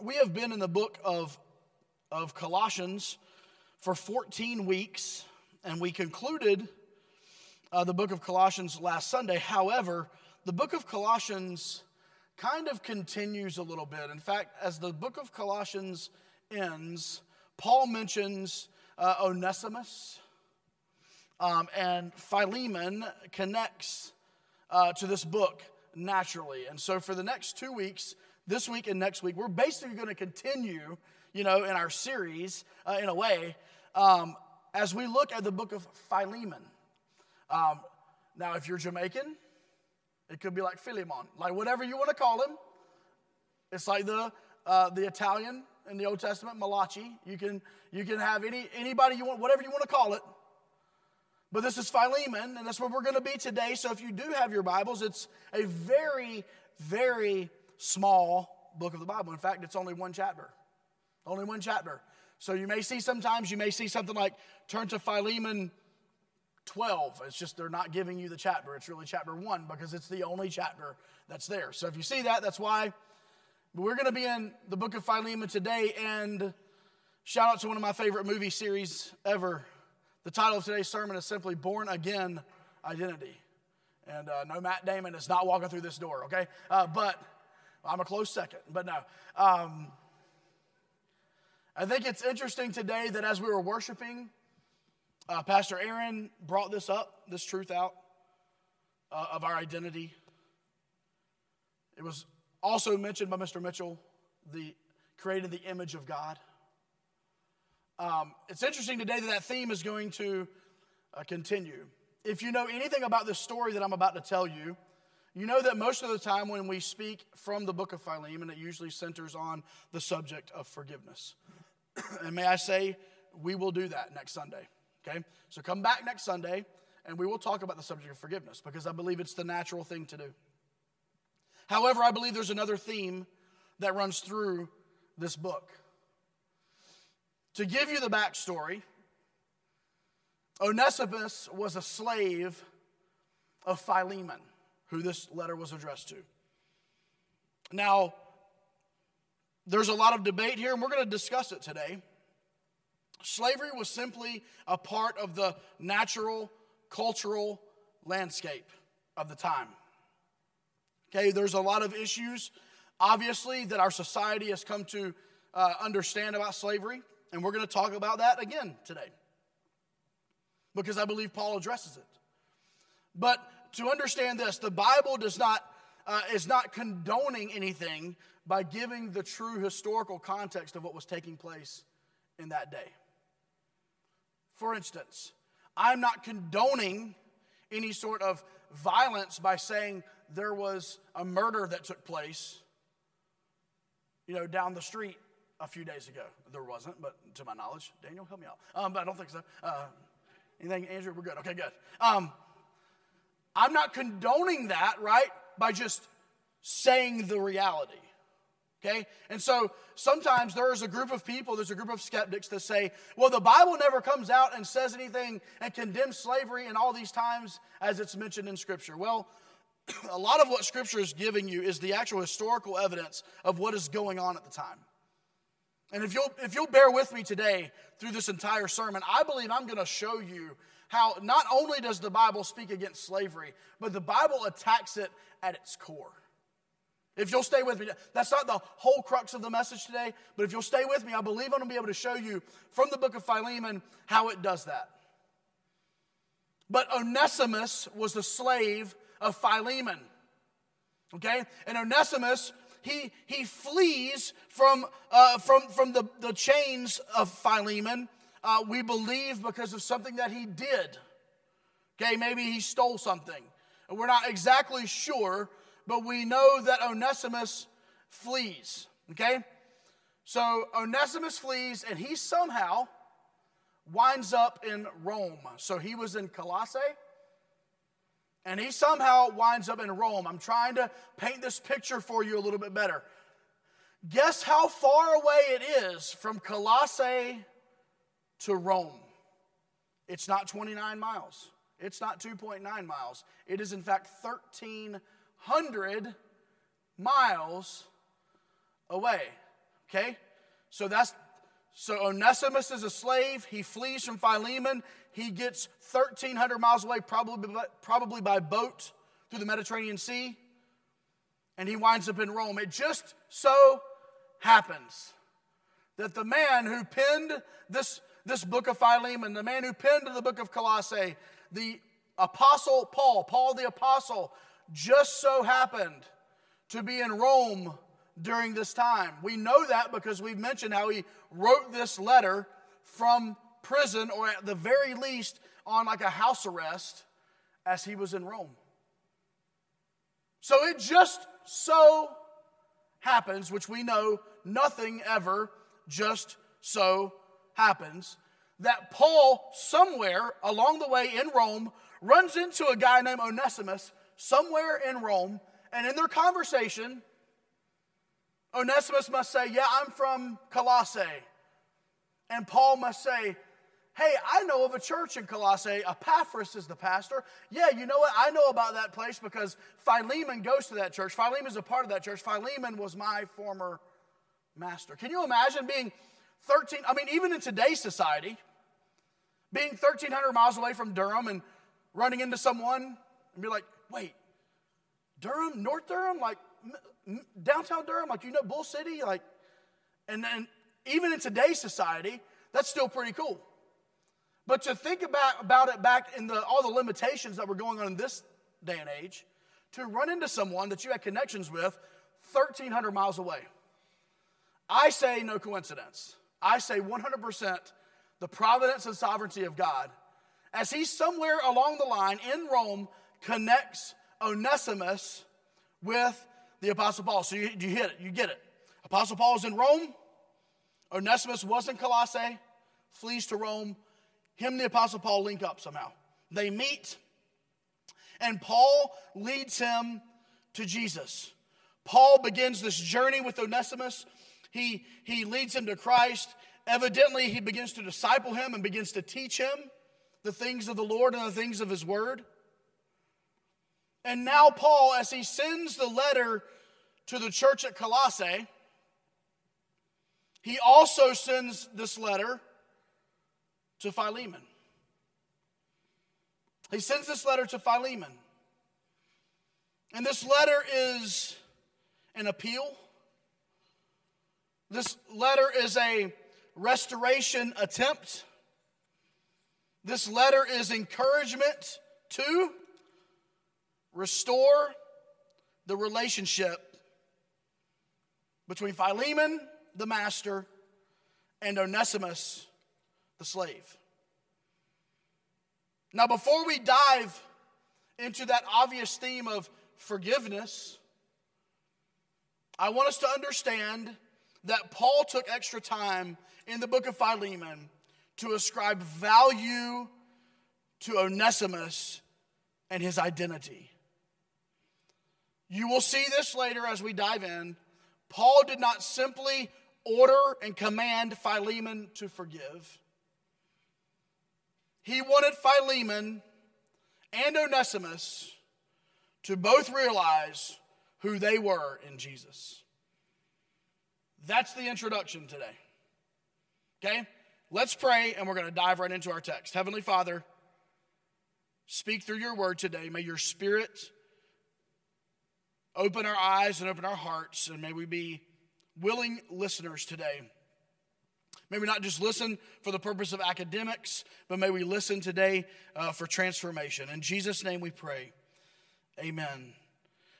we have been in the book of, of Colossians for 14 weeks, and we concluded uh, the book of Colossians last Sunday. However, the book of Colossians kind of continues a little bit. In fact, as the book of Colossians ends, Paul mentions uh, Onesimus, um, and Philemon connects uh, to this book naturally. And so, for the next two weeks, this week and next week, we're basically going to continue, you know, in our series uh, in a way um, as we look at the book of Philemon. Um, now, if you're Jamaican, it could be like Philemon, like whatever you want to call him. It's like the uh, the Italian in the Old Testament, Malachi. You can you can have any anybody you want, whatever you want to call it. But this is Philemon, and that's where we're going to be today. So if you do have your Bibles, it's a very, very small book of the Bible. In fact, it's only one chapter. Only one chapter. So you may see sometimes, you may see something like turn to Philemon 12. It's just they're not giving you the chapter. It's really chapter 1 because it's the only chapter that's there. So if you see that, that's why. We're going to be in the book of Philemon today and shout out to one of my favorite movie series ever. The title of today's sermon is simply Born Again Identity. And uh, no, Matt Damon is not walking through this door, okay? Uh, but I'm a close second, but no. Um, I think it's interesting today that as we were worshiping, uh, Pastor Aaron brought this up, this truth out uh, of our identity. It was also mentioned by Mr. Mitchell, the created the image of God. Um, it's interesting today that that theme is going to uh, continue. If you know anything about this story that I'm about to tell you, you know that most of the time when we speak from the book of Philemon, it usually centers on the subject of forgiveness. and may I say, we will do that next Sunday. Okay? So come back next Sunday and we will talk about the subject of forgiveness because I believe it's the natural thing to do. However, I believe there's another theme that runs through this book. To give you the backstory, Onesimus was a slave of Philemon, who this letter was addressed to. Now, there's a lot of debate here, and we're going to discuss it today. Slavery was simply a part of the natural, cultural landscape of the time. Okay, there's a lot of issues, obviously, that our society has come to uh, understand about slavery. And we're going to talk about that again today because I believe Paul addresses it. But to understand this, the Bible does not, uh, is not condoning anything by giving the true historical context of what was taking place in that day. For instance, I'm not condoning any sort of violence by saying there was a murder that took place, you know, down the street a few days ago. There wasn't, but to my knowledge, Daniel, help me out. Um, but I don't think so. Uh, anything, Andrew? We're good. Okay, good. Um, I'm not condoning that, right? By just saying the reality. Okay? And so sometimes there is a group of people, there's a group of skeptics that say, well, the Bible never comes out and says anything and condemns slavery in all these times as it's mentioned in Scripture. Well, a lot of what Scripture is giving you is the actual historical evidence of what is going on at the time. And if you'll, if you'll bear with me today through this entire sermon, I believe I'm going to show you how not only does the Bible speak against slavery, but the Bible attacks it at its core. If you'll stay with me, that's not the whole crux of the message today, but if you'll stay with me, I believe I'm going to be able to show you from the book of Philemon how it does that. But Onesimus was the slave of Philemon. Okay? And Onesimus he, he flees from, uh, from, from the, the chains of Philemon, uh, we believe because of something that he did. Okay, maybe he stole something. We're not exactly sure, but we know that Onesimus flees. Okay? So Onesimus flees, and he somehow winds up in Rome. So he was in Colossae and he somehow winds up in Rome. I'm trying to paint this picture for you a little bit better. Guess how far away it is from Colossae to Rome? It's not 29 miles. It's not 2.9 miles. It is, in fact, 1,300 miles away. Okay? So that's so Onesimus is a slave. He flees from Philemon. He gets 1,300 miles away, probably by, probably by boat through the Mediterranean Sea, and he winds up in Rome. It just so happens that the man who penned this, this book of Philemon, the man who penned the book of Colossae, the apostle Paul, Paul the apostle, just so happened to be in Rome during this time. We know that because we've mentioned how he wrote this letter from prison, or at the very least on like a house arrest, as he was in Rome. So it just so happens, which we know nothing ever just so happens, that Paul, somewhere along the way in Rome, runs into a guy named Onesimus somewhere in Rome, and in their conversation, Onesimus must say, Yeah, I'm from Colossae. And Paul must say, Hey, I know of a church in Colossae. Epaphras is the pastor. Yeah, you know what? I know about that place because Philemon goes to that church. Philemon is a part of that church. Philemon was my former master. Can you imagine being 13? I mean, even in today's society, being 1,300 miles away from Durham and running into someone and be like, wait, Durham, North Durham, like downtown Durham, like you know, Bull City, like, and then even in today's society, that's still pretty cool. But to think about, about it back in the, all the limitations that were going on in this day and age, to run into someone that you had connections with 1,300 miles away. I say no coincidence. I say 100% the providence and sovereignty of God. As he somewhere along the line in Rome connects Onesimus with the Apostle Paul. So you, you hit it, you get it. Apostle Paul is in Rome. Onesimus was in Colossae, flees to Rome. Him and the Apostle Paul link up somehow. They meet, and Paul leads him to Jesus. Paul begins this journey with Onesimus. He, he leads him to Christ. Evidently, he begins to disciple him and begins to teach him the things of the Lord and the things of his word. And now, Paul, as he sends the letter to the church at Colossae, he also sends this letter to Philemon. He sends this letter to Philemon. And this letter is an appeal. This letter is a restoration attempt. This letter is encouragement to restore the relationship between Philemon, the master, and Onesimus, the slave. Now, before we dive into that obvious theme of forgiveness, I want us to understand that Paul took extra time in the book of Philemon to ascribe value to Onesimus and his identity. You will see this later as we dive in. Paul did not simply order and command Philemon to forgive. He wanted Philemon and Onesimus to both realize who they were in Jesus. That's the introduction today. Okay? Let's pray and we're going to dive right into our text. Heavenly Father, speak through your word today. May your spirit open our eyes and open our hearts, and may we be willing listeners today. May we not just listen for the purpose of academics, but may we listen today uh, for transformation. In Jesus' name we pray. Amen.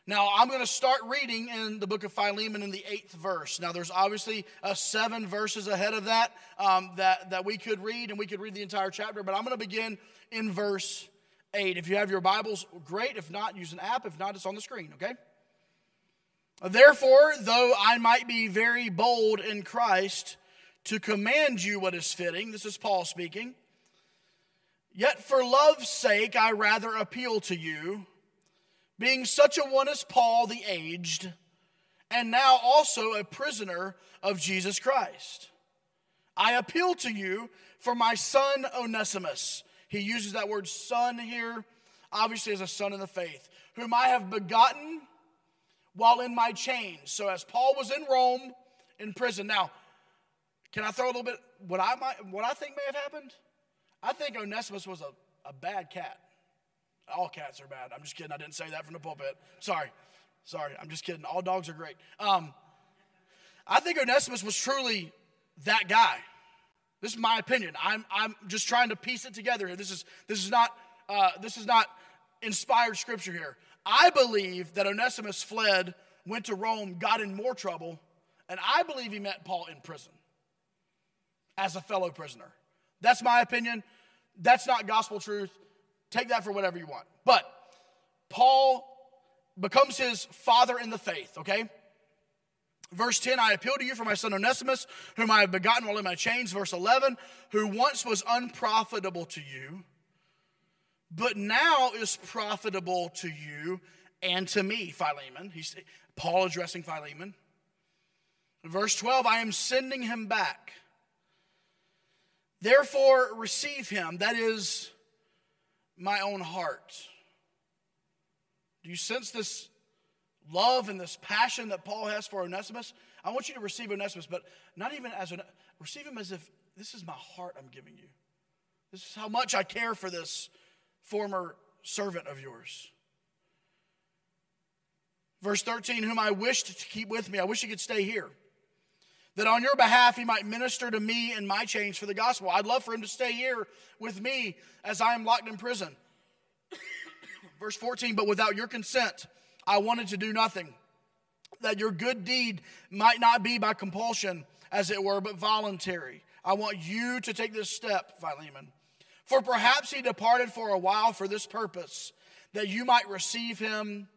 Now, I'm going to start reading in the book of Philemon in the eighth verse. Now, there's obviously uh, seven verses ahead of that, um, that that we could read, and we could read the entire chapter, but I'm going to begin in verse eight. If you have your Bibles, great. If not, use an app. If not, it's on the screen, okay? Therefore, though I might be very bold in Christ to command you what is fitting, this is Paul speaking, yet for love's sake I rather appeal to you, being such a one as Paul the aged, and now also a prisoner of Jesus Christ. I appeal to you for my son Onesimus. He uses that word son here, obviously as a son in the faith, whom I have begotten while in my chains. So, as Paul was in Rome in prison. Now, can I throw a little bit what I might what I think may have happened? I think Onesimus was a, a bad cat. All cats are bad. I'm just kidding. I didn't say that from the pulpit. Sorry. Sorry. I'm just kidding. All dogs are great. Um, I think Onesimus was truly that guy. This is my opinion. I'm, I'm just trying to piece it together here. This is, this is not, uh, this is not inspired scripture here. I believe that Onesimus fled, went to Rome, got in more trouble, and I believe he met Paul in prison as a fellow prisoner. That's my opinion. That's not gospel truth. Take that for whatever you want. But Paul becomes his father in the faith, okay? Verse 10, I appeal to you for my son Onesimus, whom I have begotten while in my chains. Verse 11, who once was unprofitable to you, but now is profitable to you and to me, Philemon. He's Paul addressing Philemon. Verse 12, I am sending him back. Therefore, receive him. That is my own heart. Do you sense this love and this passion that Paul has for Onesimus? I want you to receive Onesimus, but not even as an receive him as if this is my heart I'm giving you. This is how much I care for this former servant of yours. Verse 13, whom I wished to keep with me. I wish he could stay here. That on your behalf he might minister to me in my chains for the gospel. I'd love for him to stay here with me as I am locked in prison. Verse 14, but without your consent, I wanted to do nothing, that your good deed might not be by compulsion, as it were, but voluntary. I want you to take this step, Philemon. For perhaps he departed for a while for this purpose, that you might receive him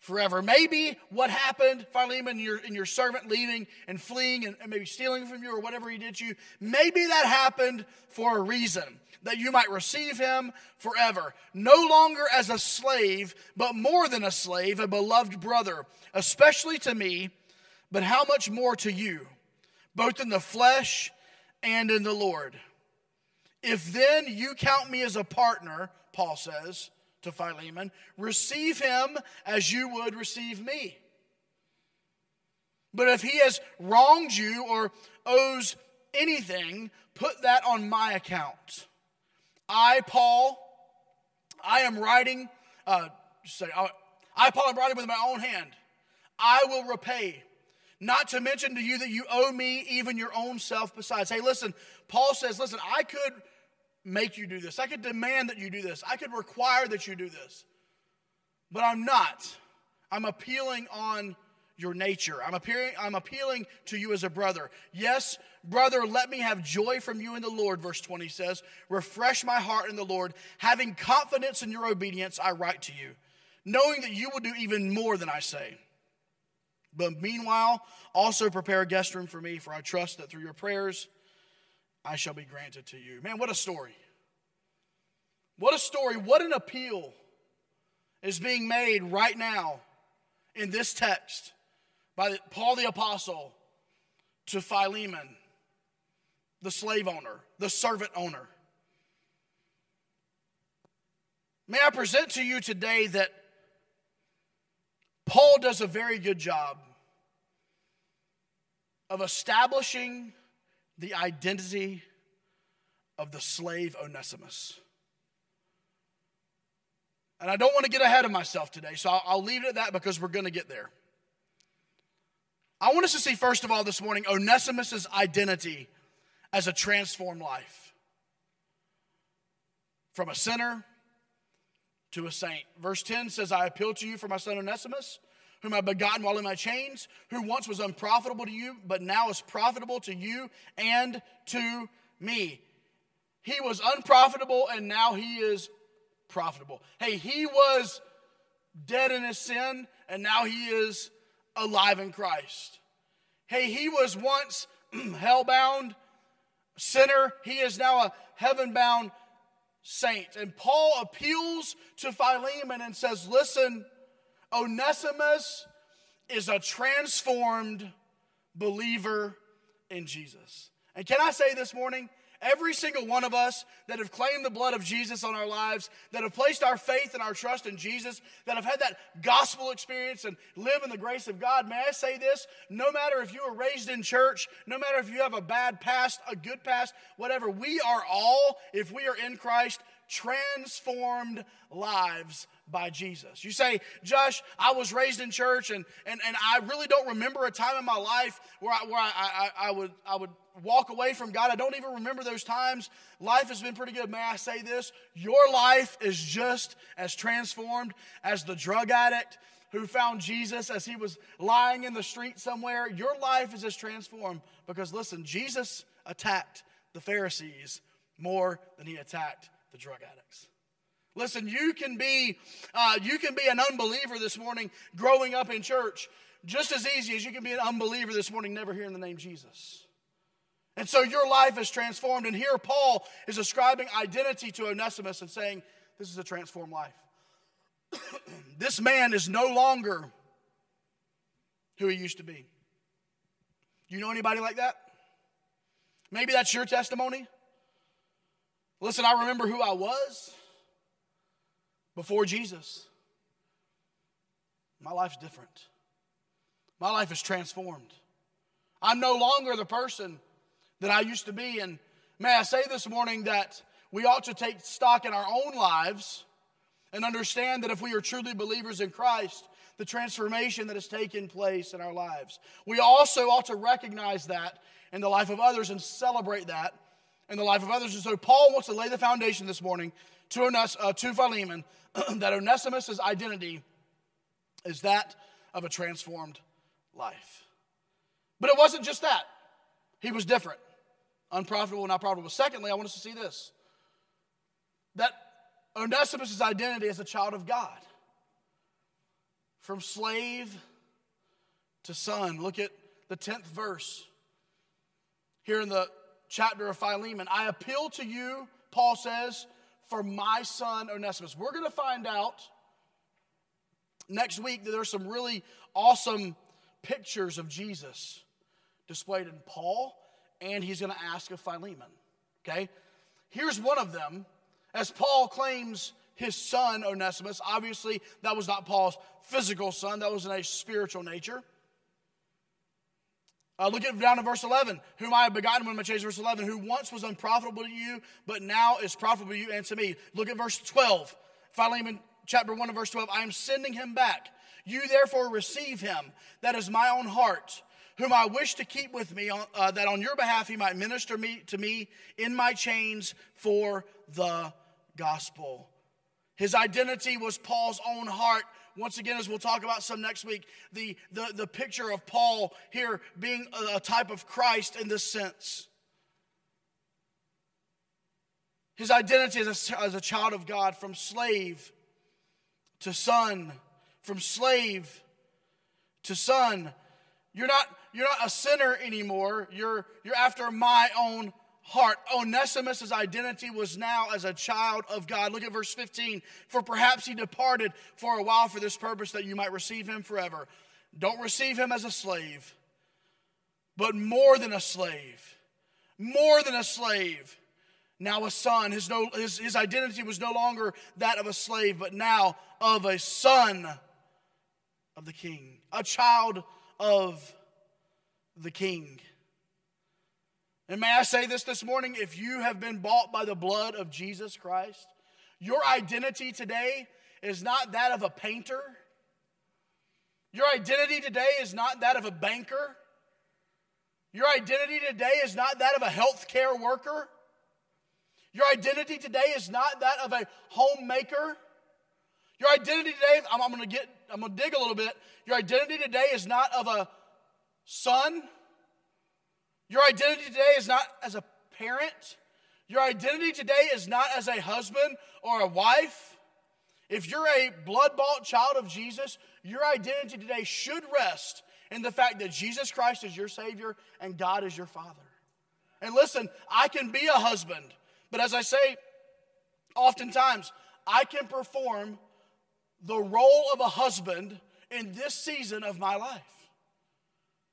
forever. Maybe what happened, Philemon, and your, and your servant leaving and fleeing and, and maybe stealing from you or whatever he did to you, maybe that happened for a reason that you might receive him forever, no longer as a slave, but more than a slave, a beloved brother, especially to me, but how much more to you, both in the flesh and in the Lord. If then you count me as a partner, Paul says, to Philemon, receive him as you would receive me. But if he has wronged you or owes anything, put that on my account. I, Paul, I am writing, uh, say, I, Paul, am writing with my own hand. I will repay. Not to mention to you that you owe me even your own self besides. Hey, listen, Paul says, listen, I could make you do this. I could demand that you do this. I could require that you do this. But I'm not. I'm appealing on your nature. I'm appealing, I'm appealing to you as a brother. Yes, brother, let me have joy from you in the Lord, verse 20 says. Refresh my heart in the Lord. Having confidence in your obedience, I write to you, knowing that you will do even more than I say. But meanwhile, also prepare a guest room for me, for I trust that through your prayers, I shall be granted to you. Man, what a story. What a story. What an appeal is being made right now in this text by Paul the Apostle to Philemon, the slave owner, the servant owner. May I present to you today that Paul does a very good job of establishing the identity of the slave Onesimus. And I don't want to get ahead of myself today, so I'll, leave it at that because we're going to get there. I want us to see, first of all, this morning, Onesimus' identity as a transformed life from a sinner to a saint. Verse 10 says, I appeal to you for my son Onesimus whom I begotten while in my chains, who once was unprofitable to you, but now is profitable to you and to me. He was unprofitable and now he is profitable. Hey, he was dead in his sin and now he is alive in Christ. Hey, he was once hell-bound sinner, he is now a heaven-bound saint. And Paul appeals to Philemon and says, Listen, Onesimus is a transformed believer in Jesus. And can I say this morning, Every single one of us that have claimed the blood of Jesus on our lives, that have placed our faith and our trust in Jesus, that have had that gospel experience and live in the grace of God, may I say this? No matter if you were raised in church, no matter if you have a bad past, a good past, whatever, we are all, if we are in Christ, transformed lives by Jesus. You say, Josh, I was raised in church and, and, and I really don't remember a time in my life where, I, where I, I, I, would, I would walk away from God. I don't even remember those times. Life has been pretty good. May I say this? Your life is just as transformed as the drug addict who found Jesus as he was lying in the street somewhere. Your life is as transformed because, listen, Jesus attacked the Pharisees more than he attacked the drug addicts. Listen, you can be uh, you can be an unbeliever this morning growing up in church just as easy as you can be an unbeliever this morning never hearing the name Jesus. And so your life is transformed. And here Paul is ascribing identity to Onesimus and saying, This is a transformed life. this man is no longer who he used to be. You know anybody like that? Maybe that's your testimony. Listen, I remember who I was before Jesus. My life's different. My life is transformed. I'm no longer the person that I used to be. And may I say this morning that we ought to take stock in our own lives and understand that if we are truly believers in Christ, the transformation that has taken place in our lives. We also ought to recognize that in the life of others and celebrate that in the life of others. And so Paul wants to lay the foundation this morning to, Ones- uh, to Philemon that Onesimus' identity is that of a transformed life. But it wasn't just that, he was different. Unprofitable, not profitable. Secondly, I want us to see this that Onesimus' identity as a child of God. From slave to son. Look at the 10th verse here in the chapter of Philemon. I appeal to you, Paul says, for my son Onesimus. We're going to find out next week that there's some really awesome pictures of Jesus displayed in Paul, and he's going to ask of Philemon. Okay? Here's one of them. As Paul claims his son Onesimus, obviously that was not Paul's physical son, that was in a spiritual nature. Uh, look at down to verse 11. Whom I have begotten when I changed verse 11, who once was unprofitable to you, but now is profitable to you and to me. Look at verse 12. Philemon chapter 1 and verse 12. I am sending him back. You therefore receive him. That is my own heart, whom I wish to keep with me, uh, that on your behalf he might minister me, to me in my chains for the gospel. His identity was Paul's own heart once again, as we'll talk about some next week, the, the, the picture of Paul here being a, a type of Christ in this sense. His identity as a, as a child of God, from slave to son, from slave to son. You're not, you're not a sinner anymore. You're, you're after my own heart. Onesimus' identity was now as a child of God. Look at verse 15. For perhaps he departed for a while for this purpose that you might receive him forever. Don't receive him as a slave, but more than a slave. More than a slave. Now a son. His, no, his, his identity was no longer that of a slave, but now of a son of the king, a child of the king. And may I say this this morning if you have been bought by the blood of Jesus Christ, your identity today is not that of a painter. Your identity today is not that of a banker. Your identity today is not that of a healthcare worker. Your identity today is not that of a homemaker. Your identity today, I'm, I'm going to get, I'm going to dig a little bit. Your identity today is not of a son. Your identity today is not as a parent. Your identity today is not as a husband or a wife. If you're a blood bought child of Jesus, your identity today should rest in the fact that Jesus Christ is your Savior and God is your Father. And listen, I can be a husband, but as I say oftentimes, I can perform the role of a husband in this season of my life.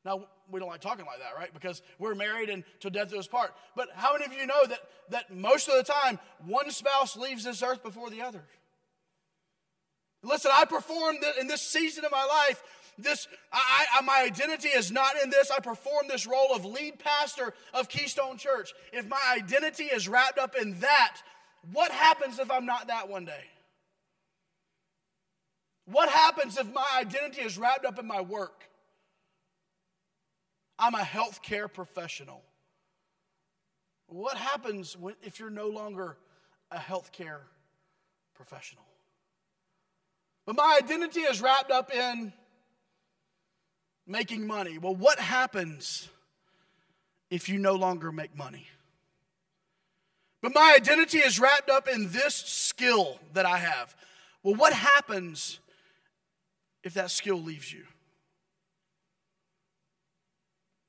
Now, we don't like talking like that, right? Because we're married and to death do us part. But how many of you know that, that most of the time, one spouse leaves this earth before the other? Listen, I performed in this season of my life. This, I, I, my identity is not in this. I perform this role of lead pastor of Keystone Church. If my identity is wrapped up in that, what happens if I'm not that one day? What happens if my identity is wrapped up in my work? I'm a healthcare professional. What happens when, if you're no longer a healthcare professional? But my identity is wrapped up in making money. Well, what happens if you no longer make money? But my identity is wrapped up in this skill that I have. Well, what happens if that skill leaves you?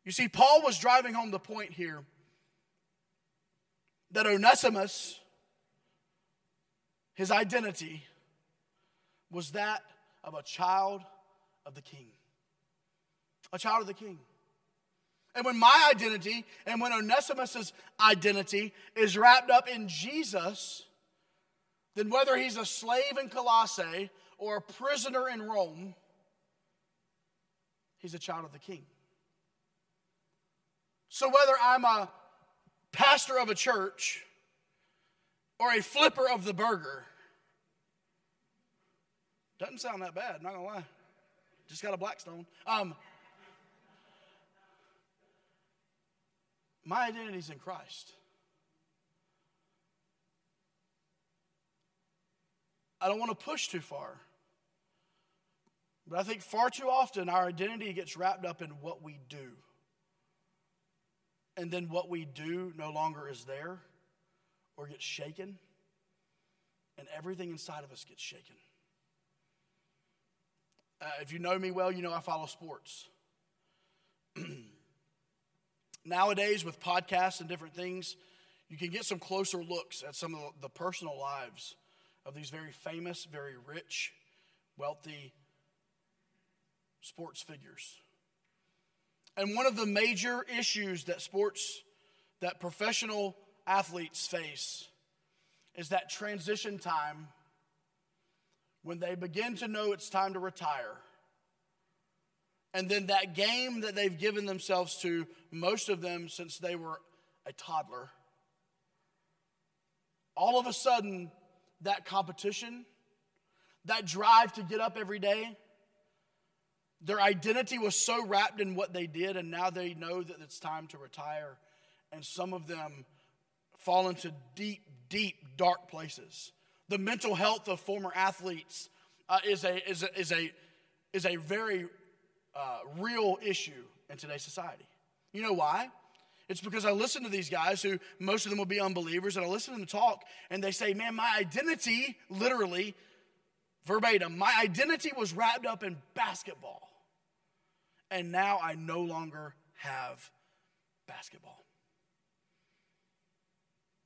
You see, Paul was driving home the point here that Onesimus, his identity, was that of a child of the king. A child of the king. And when my identity and when Onesimus's identity is wrapped up in Jesus, then whether he's a slave in Colossae or a prisoner in Rome, he's a child of the king. So whether I'm a pastor of a church or a flipper of the burger, doesn't sound that bad, not gonna lie. Just got a Blackstone. Um, my identity's in Christ. I don't want to push too far. But I think far too often our identity gets wrapped up in what we do and then what we do no longer is there or gets shaken, and everything inside of us gets shaken. Uh, if you know me well, you know I follow sports. Nowadays, with podcasts and different things, you can get some closer looks at some of the personal lives of these very famous, very rich, wealthy sports figures. And one of the major issues that sports, that professional athletes face is that transition time when they begin to know it's time to retire. And then that game that they've given themselves to, most of them since they were a toddler, all of a sudden, that competition, that drive to get up every day, their identity was so wrapped in what they did, and now they know that it's time to retire. And some of them fall into deep, deep, dark places. The mental health of former athletes uh, is, a, is, a, is, a, is a very uh, real issue in today's society. You know why? It's because I listen to these guys who most of them will be unbelievers, and I listen to them talk, and they say, Man, my identity, literally, verbatim, my identity was wrapped up in basketball and now I no longer have basketball.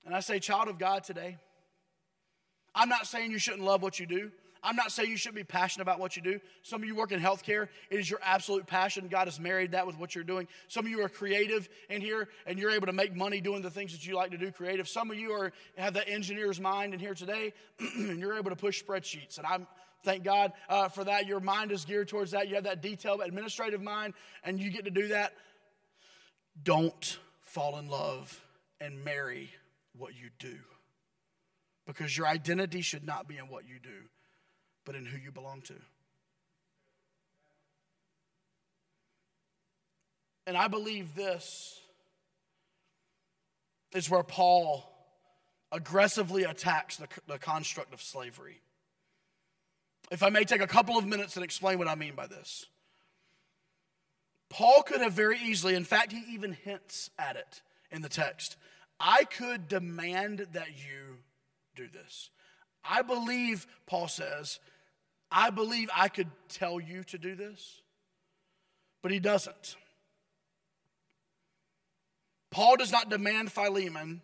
And I say, child of God today, I'm not saying you shouldn't love what you do. I'm not saying you shouldn't be passionate about what you do. Some of you work in healthcare. It is your absolute passion. God has married that with what you're doing. Some of you are creative in here and you're able to make money doing the things that you like to do creative. Some of you are have that engineer's mind in here today and you're able to push spreadsheets. And I'm Thank God uh, for that. Your mind is geared towards that. You have that detailed administrative mind, and you get to do that. Don't fall in love and marry what you do. Because your identity should not be in what you do, but in who you belong to. And I believe this is where Paul aggressively attacks the, the construct of slavery. If I may take a couple of minutes and explain what I mean by this. Paul could have very easily, in fact, he even hints at it in the text. I could demand that you do this. I believe, Paul says, I believe I could tell you to do this, but he doesn't. Paul does not demand Philemon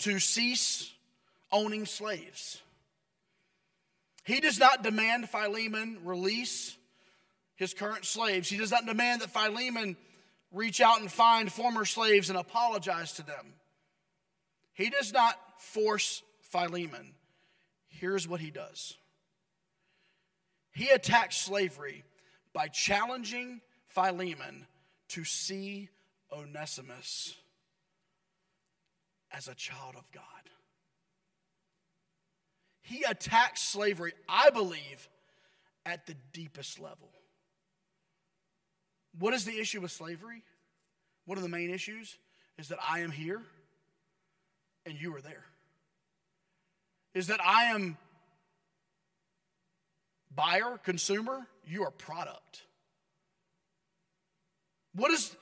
to cease owning slaves. He does not demand Philemon release his current slaves. He does not demand that Philemon reach out and find former slaves and apologize to them. He does not force Philemon. Here's what he does he attacks slavery by challenging Philemon to see Onesimus as a child of God. He attacks slavery, I believe, at the deepest level. What is the issue with slavery? One of the main issues is that I am here and you are there. Is that I am buyer, consumer, you are product. What is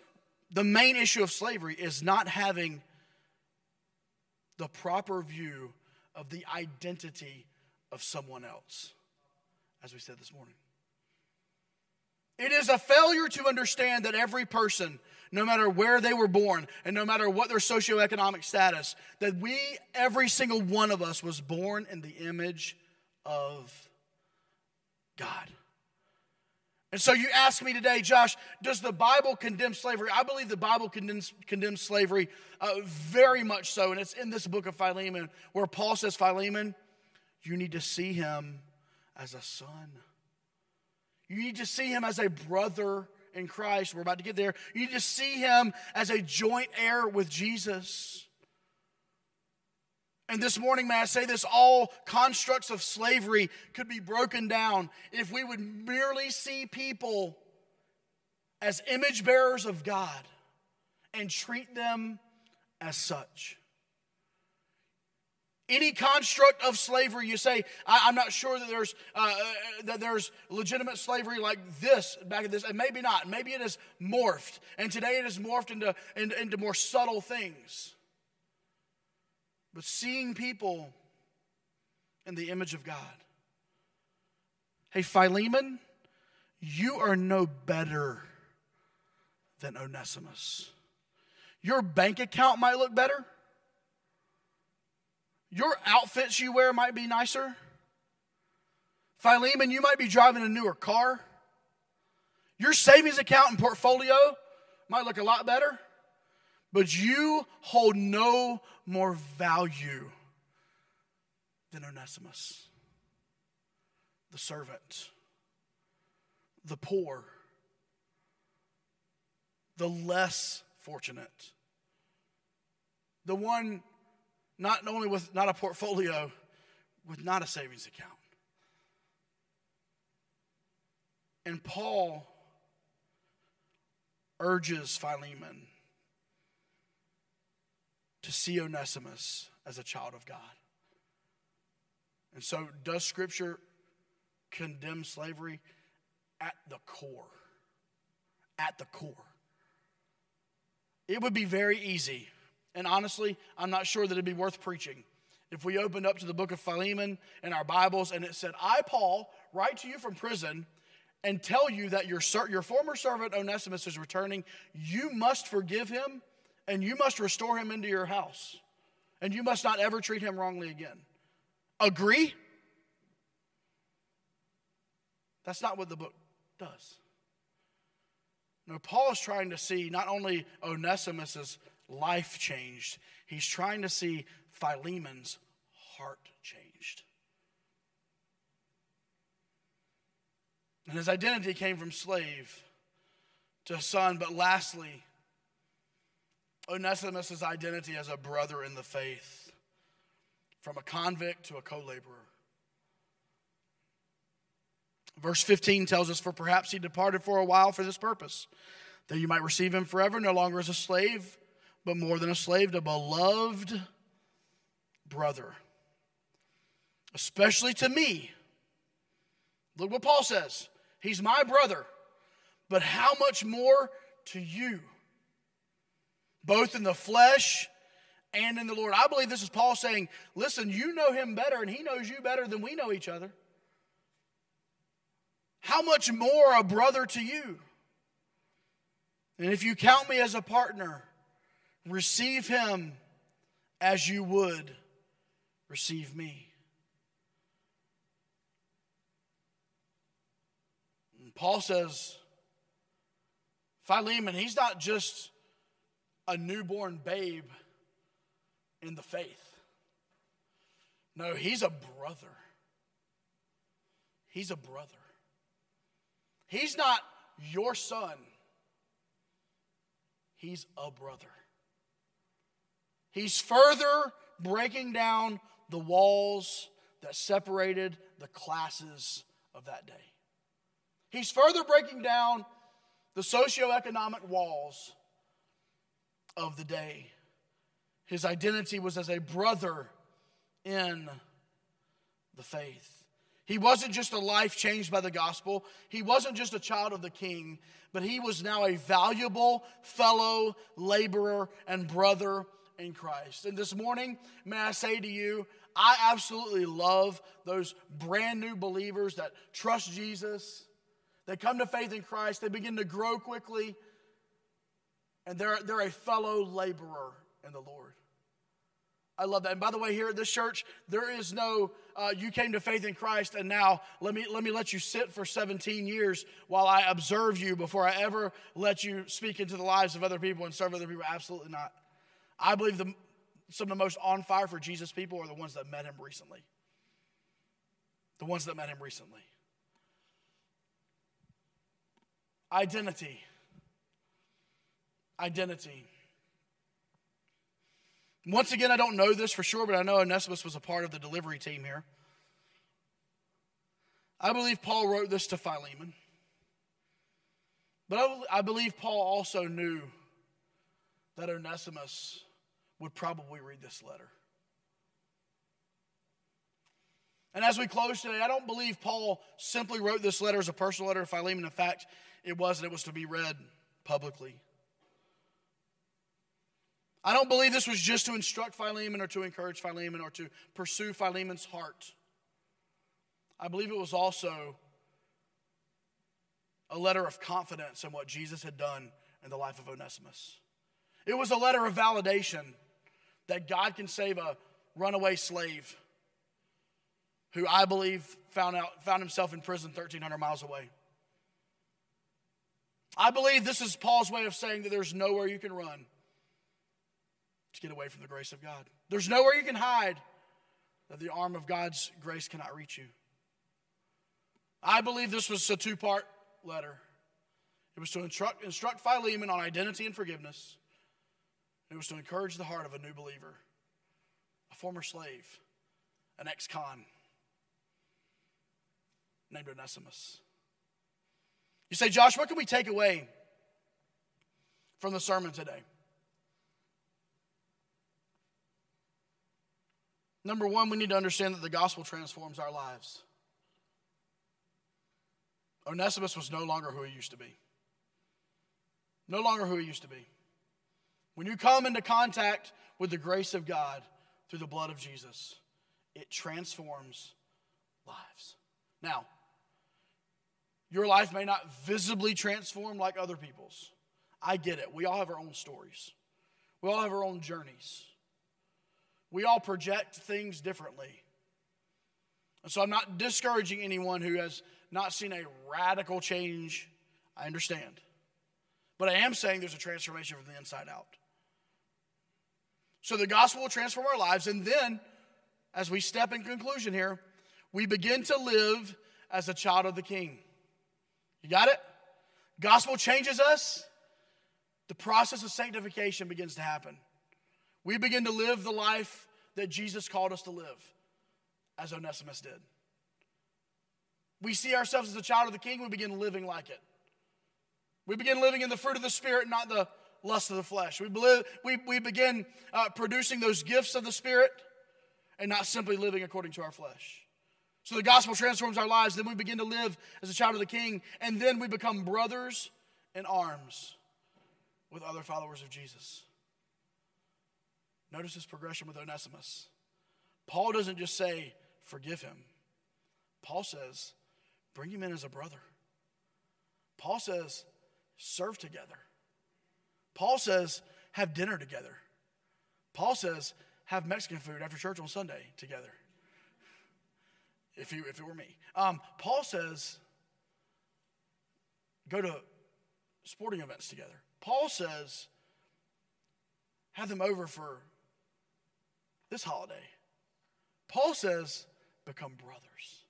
the main issue of slavery is not having the proper view of the identity of someone else, as we said this morning. It is a failure to understand that every person, no matter where they were born and no matter what their socioeconomic status, that we, every single one of us, was born in the image of God. And so you ask me today, Josh, does the Bible condemn slavery? I believe the Bible condemns, condemns slavery uh, very much so. And it's in this book of Philemon where Paul says, Philemon, you need to see him as a son. You need to see him as a brother in Christ. We're about to get there. You need to see him as a joint heir with Jesus. And this morning, may I say this all constructs of slavery could be broken down if we would merely see people as image bearers of God and treat them as such. Any construct of slavery, you say, I, am not sure that there's uh, uh, that there's legitimate slavery like this back in this, and maybe not. Maybe it is morphed, and today it is morphed into, into, into more subtle things. But seeing people in the image of God. Hey, Philemon, you are no better than Onesimus. Your bank account might look better. Your outfits you wear might be nicer. Philemon, you might be driving a newer car. Your savings account and portfolio might look a lot better, but you hold no more value than Onesimus, the servant, the poor, the less fortunate, the one not only with not a portfolio, with not a savings account. And Paul urges Philemon to see Onesimus as a child of God. And so, does Scripture condemn slavery? At the core. At the core. It would be very easy and honestly, I'm not sure that it'd be worth preaching. If we opened up to the book of Philemon in our Bibles and it said, I, Paul, write to you from prison and tell you that your, your former servant Onesimus is returning, you must forgive him and you must restore him into your house. And you must not ever treat him wrongly again. Agree? That's not what the book does. No, Paul is trying to see not only Onesimus's life changed. He's trying to see Philemon's heart changed. And his identity came from slave to son, but lastly, Onesimus' identity as a brother in the faith, from a convict to a co laborer. Verse 15 tells us, For perhaps he departed for a while for this purpose, that you might receive him forever, no longer as a slave but more than a slave, a beloved brother. Especially to me. Look what Paul says. He's my brother, but how much more to you? Both in the flesh and in the Lord. I believe this is Paul saying, listen, you know him better and he knows you better than we know each other. How much more a brother to you? And if you count me as a partner, Receive him as you would receive me. Paul says, Philemon, he's not just a newborn babe in the faith. No, he's a brother. He's a brother. He's not your son, he's a brother. He's further breaking down the walls that separated the classes of that day. He's further breaking down the socioeconomic walls of the day. His identity was as a brother in the faith. He wasn't just a life changed by the gospel. He wasn't just a child of the king, but he was now a valuable fellow laborer and brother in Christ. And this morning, may I say to you, I absolutely love those brand new believers that trust Jesus. They come to faith in Christ, they begin to grow quickly, and they're, they're a fellow laborer in the Lord. I love that. And by the way, here at this church, there is no uh, you came to faith in Christ, and now let me let me let you sit for 17 years while I observe you before I ever let you speak into the lives of other people and serve other people. Absolutely not. I believe the, some of the most on fire for Jesus people are the ones that met him recently. The ones that met him recently. Identity. Identity. Once again, I don't know this for sure, but I know Onesimus was a part of the delivery team here. I believe Paul wrote this to Philemon. But I believe Paul also knew that Onesimus would probably read this letter. And as we close today, I don't believe Paul simply wrote this letter as a personal letter to Philemon. In fact, it was, and it was to be read publicly. I don't believe this was just to instruct Philemon or to encourage Philemon or to pursue Philemon's heart. I believe it was also a letter of confidence in what Jesus had done in the life of Onesimus. It was a letter of validation that God can save a runaway slave who I believe found, out, found himself in prison 1,300 miles away. I believe this is Paul's way of saying that there's nowhere you can run to get away from the grace of God. There's nowhere you can hide that the arm of God's grace cannot reach you. I believe this was a two part letter. It was to instruct, instruct Philemon on identity and forgiveness. It was to encourage the heart of a new believer, a former slave, an ex con named Onesimus. You say, Josh, what can we take away from the sermon today? Number one, we need to understand that the gospel transforms our lives. Onesimus was no longer who he used to be. No longer who he used to be. When you come into contact with the grace of God through the blood of Jesus, it transforms lives. Now, your life may not visibly transform like other people's. I get it. We all have our own stories, we all have our own journeys. We all project things differently. And so I'm not discouraging anyone who has not seen a radical change. I understand. But I am saying there's a transformation from the inside out. So the gospel will transform our lives. And then, as we step in conclusion here, we begin to live as a child of the king. You got it? Gospel changes us. The process of sanctification begins to happen. We begin to live the life that Jesus called us to live, as Onesimus did. We see ourselves as a child of the king, we begin living like it. We begin living in the fruit of the Spirit, not the lust of the flesh. We, believe, we, we begin uh, producing those gifts of the Spirit and not simply living according to our flesh. So the gospel transforms our lives, then we begin to live as a child of the king, and then we become brothers in arms with other followers of Jesus. Notice this progression with Onesimus. Paul doesn't just say, forgive him. Paul says, bring him in as a brother. Paul says, serve together. Paul says, have dinner together. Paul says, have Mexican food after church on Sunday together. If, you, if it were me. Um, Paul says, go to sporting events together. Paul says, have them over for this holiday. Paul says, become brothers,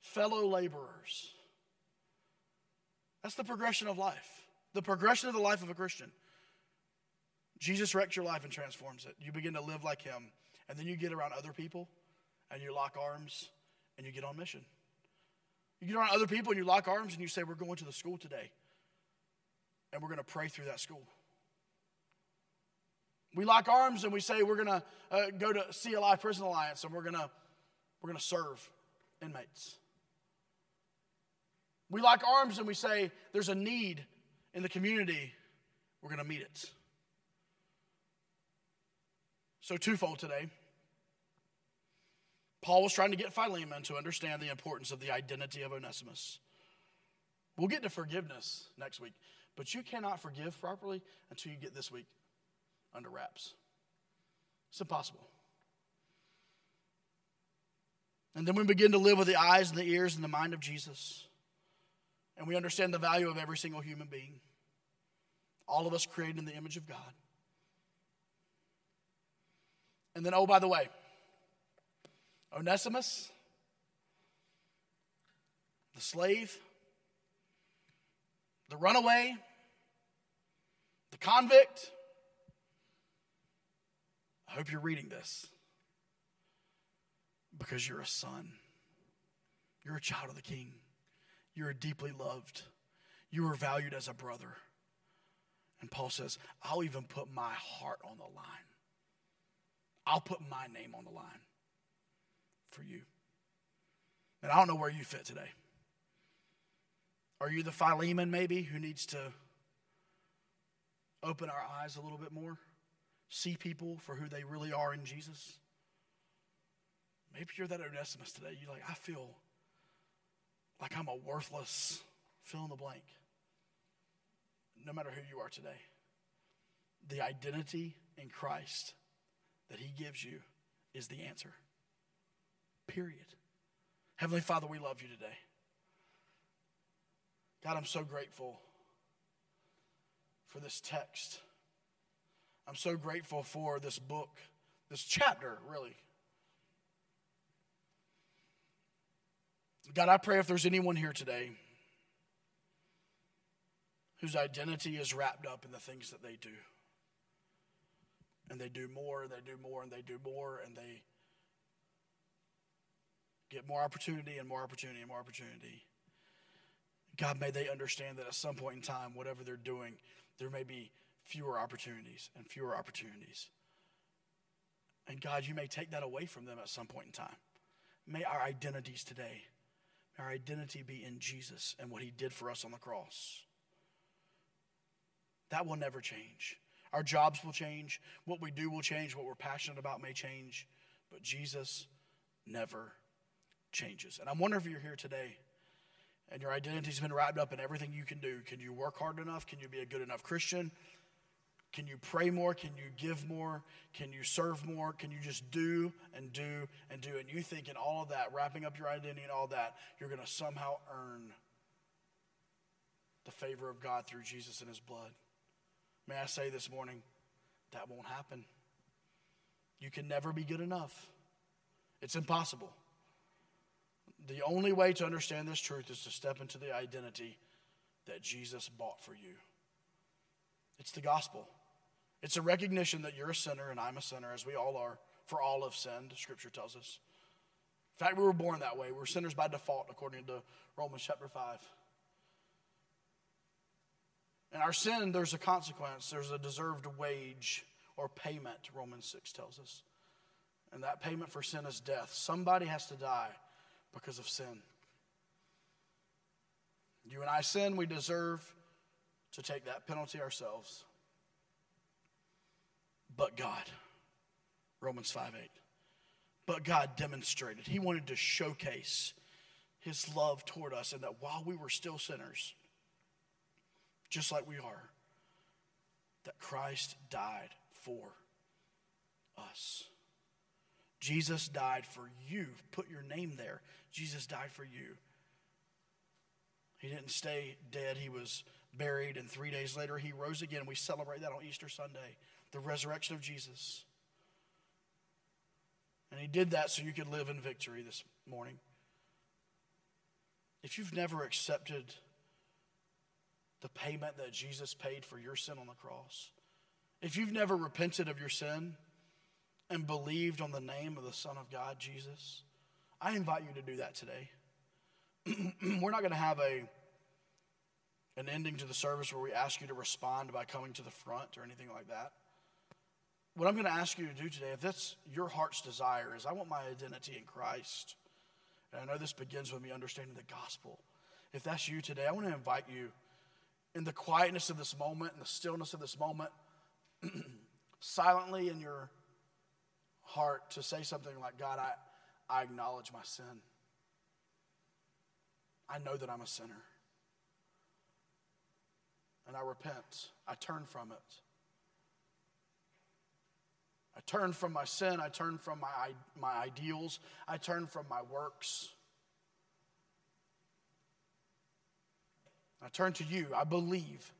fellow laborers. That's the progression of life, the progression of the life of a Christian. Jesus wrecks your life and transforms it. You begin to live like him, and then you get around other people and you lock arms and you get on mission. You get around other people and you lock arms and you say, We're going to the school today and we're going to pray through that school. We lock arms and we say we're going to uh, go to CLI Prison Alliance and we're going to we're going to serve inmates. We lock arms and we say there's a need in the community, we're going to meet it. So, twofold today. Paul was trying to get Philemon to understand the importance of the identity of Onesimus. We'll get to forgiveness next week, but you cannot forgive properly until you get this week under wraps. It's impossible. And then we begin to live with the eyes and the ears and the mind of Jesus. And we understand the value of every single human being. All of us created in the image of God. And then, oh, by the way, Onesimus, the slave, the runaway, the convict. I hope you're reading this because you're a son. You're a child of the king. You're deeply loved. You are valued as a brother. And Paul says, I'll even put my heart on the line. I'll put my name on the line for you. And I don't know where you fit today. Are you the Philemon, maybe, who needs to open our eyes a little bit more? See people for who they really are in Jesus? Maybe you're that Onesimus today. You're like, I feel like I'm a worthless fill in the blank. No matter who you are today, the identity in Christ that He gives you is the answer. Period. Heavenly Father, we love you today. God, I'm so grateful for this text. I'm so grateful for this book, this chapter, really. God, I pray if there's anyone here today whose identity is wrapped up in the things that they do. And they do more, and they do more, and they do more, and they get more opportunity and more opportunity and more opportunity. God, may they understand that at some point in time, whatever they're doing, there may be fewer opportunities and fewer opportunities. And God, you may take that away from them at some point in time. May our identities today, may our identity be in Jesus and what he did for us on the cross. That will never change. Our jobs will change. What we do will change. What we're passionate about may change. But Jesus never changes. And I'm wondering if you're here today and your identity's been wrapped up in everything you can do. Can you work hard enough? Can you be a good enough Christian? Can you pray more? Can you give more? Can you serve more? Can you just do and do and do? And you think in all of that, wrapping up your identity and all that, you're going to somehow earn the favor of God through Jesus and his blood. May I say this morning, that won't happen. You can never be good enough. It's impossible. The only way to understand this truth is to step into the identity that Jesus bought for you. It's the gospel. It's a recognition that you're a sinner and I'm a sinner, as we all are, for all have sinned, scripture tells us. In fact, we were born that way. We're sinners by default, according to Romans chapter 5. And our sin, there's a consequence, there's a deserved wage or payment, Romans 6 tells us. And that payment for sin is death. Somebody has to die because of sin. You and I sin, we deserve to take that penalty ourselves. But God, Romans 5 8. But God demonstrated, He wanted to showcase His love toward us, and that while we were still sinners, just like we are, that Christ died for us. Jesus died for you. Put your name there. Jesus died for you. He didn't stay dead, he was buried, and three days later he rose again. We celebrate that on Easter Sunday, the resurrection of Jesus. And he did that so you could live in victory this morning. If you've never accepted the payment that Jesus paid for your sin on the cross, if you've never repented of your sin and believed on the name of the Son of God, Jesus, I invite you to do that today. We're not going to have a an ending to the service where we ask you to respond by coming to the front or anything like that. What I'm going to ask you to do today, if that's your heart's desire, is I want my identity in Christ. And I know this begins with me understanding the gospel. If that's you today, I want to invite you in the quietness of this moment, in the stillness of this moment, silently in your heart to say something like, God, I, I acknowledge my sin. I know that I'm a sinner. And I repent. I turn from it. I turn from my sin. I turn from my, my ideals. I turn from my works. I turn to you. I believe.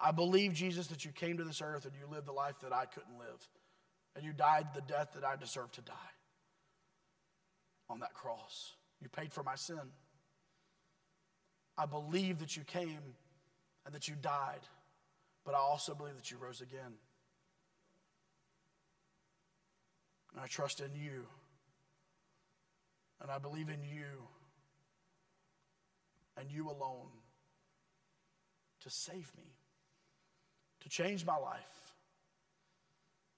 I believe, Jesus, that you came to this earth and you lived the life that I couldn't live. And you died the death that I deserved to die on that cross. You paid for my sin. I believe that you came and that you died, but I also believe that you rose again. And I trust in you. And I believe in you and you alone to save me, to change my life,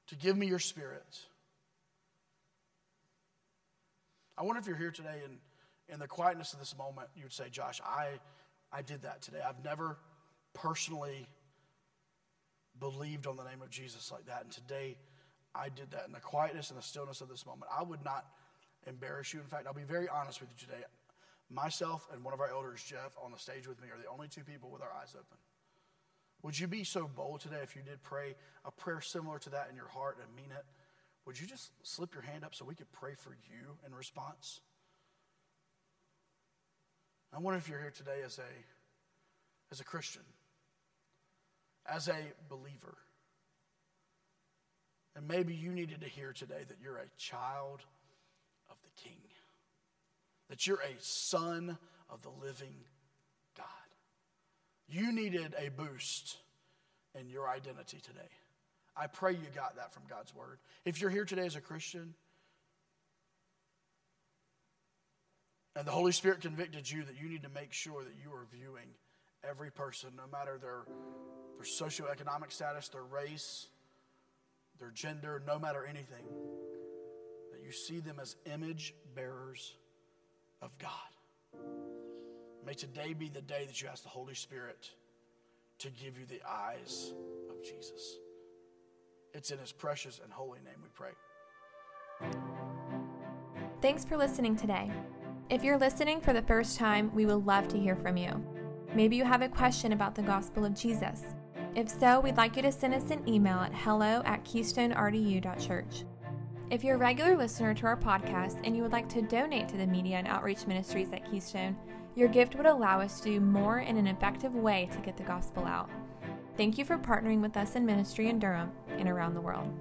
to give me your spirit. I wonder if you're here today and in the quietness of this moment, you would say, Josh, I, I did that today. I've never personally believed on the name of Jesus like that. And today, I did that in the quietness and the stillness of this moment. I would not embarrass you. In fact, I'll be very honest with you today. Myself and one of our elders, Jeff, on the stage with me are the only two people with our eyes open. Would you be so bold today if you did pray a prayer similar to that in your heart and mean it? Would you just slip your hand up so we could pray for you in response? I wonder if you're here today as a, as a Christian, as a believer. And maybe you needed to hear today that you're a child of the King, that you're a son of the living God. You needed a boost in your identity today. I pray you got that from God's word. If you're here today as a Christian, and the Holy Spirit convicted you that you need to make sure that you are viewing every person, no matter their, their socioeconomic status, their race, their gender, no matter anything, that you see them as image bearers of God. May today be the day that you ask the Holy Spirit to give you the eyes of Jesus. It's in his precious and holy name we pray. Thanks for listening today. If you're listening for the first time, we would love to hear from you. Maybe you have a question about the gospel of Jesus. If so, we'd like you to send us an email at hello at keystonerdu.church. If you're a regular listener to our podcast and you would like to donate to the media and outreach ministries at Keystone, your gift would allow us to do more in an effective way to get the gospel out. Thank you for partnering with us in ministry in Durham and around the world.